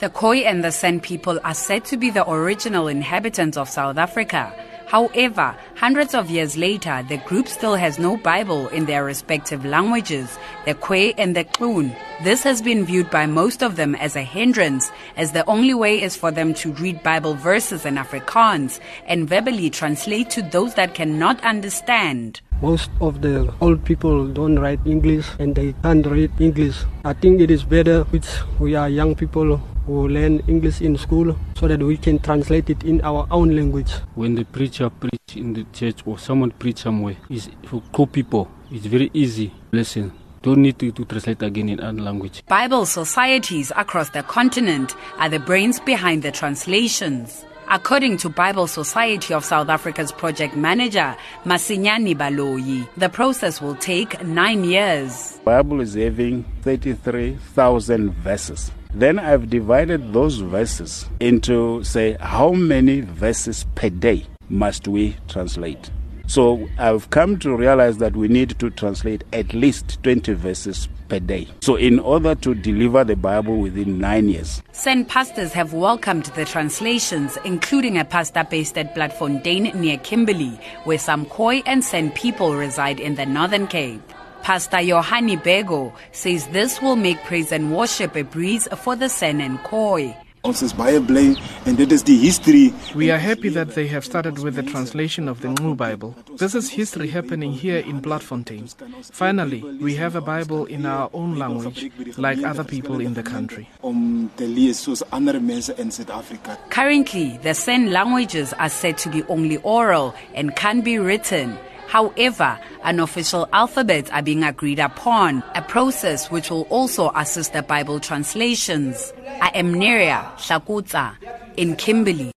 The Khoi and the San people are said to be the original inhabitants of South Africa. However, hundreds of years later, the group still has no Bible in their respective languages, the Khoi and the Xun. This has been viewed by most of them as a hindrance, as the only way is for them to read Bible verses in Afrikaans and verbally translate to those that cannot understand. Most of the old people don't write English and they can't read English. I think it is better which we are young people who learn English in school so that we can translate it in our own language. When the preacher preach in the church or someone preach somewhere, is for co people. It's very easy. Listen. Don't need to, to translate again in other language. Bible societies across the continent are the brains behind the translations. According to Bible Society of South Africa's project manager, Masinyani Baloyi, the process will take nine years. Bible is having 33,000 verses. Then I've divided those verses into, say, how many verses per day must we translate? So I've come to realize that we need to translate at least 20 verses per day. So in order to deliver the Bible within nine years. San pastors have welcomed the translations, including a pastor based at Platfontein near Kimberley, where some Khoi and San people reside in the Northern Cape. Pastor Yohani Bego says this will make praise and worship a breeze for the San and Khoi. Ons is baie bly en dit is die history. We are happy that they have started with the translation of the New Bible. This is history happening here in Platfontein. Finally, we have a Bible in our own language like other people in the country. Om te lees soos ander mense in Suid-Afrika. Currently, the San languages are said to be only oral and can be written. However, unofficial alphabets are being agreed upon, a process which will also assist the Bible translations. I am Neria Hlakotsa in Kimberley.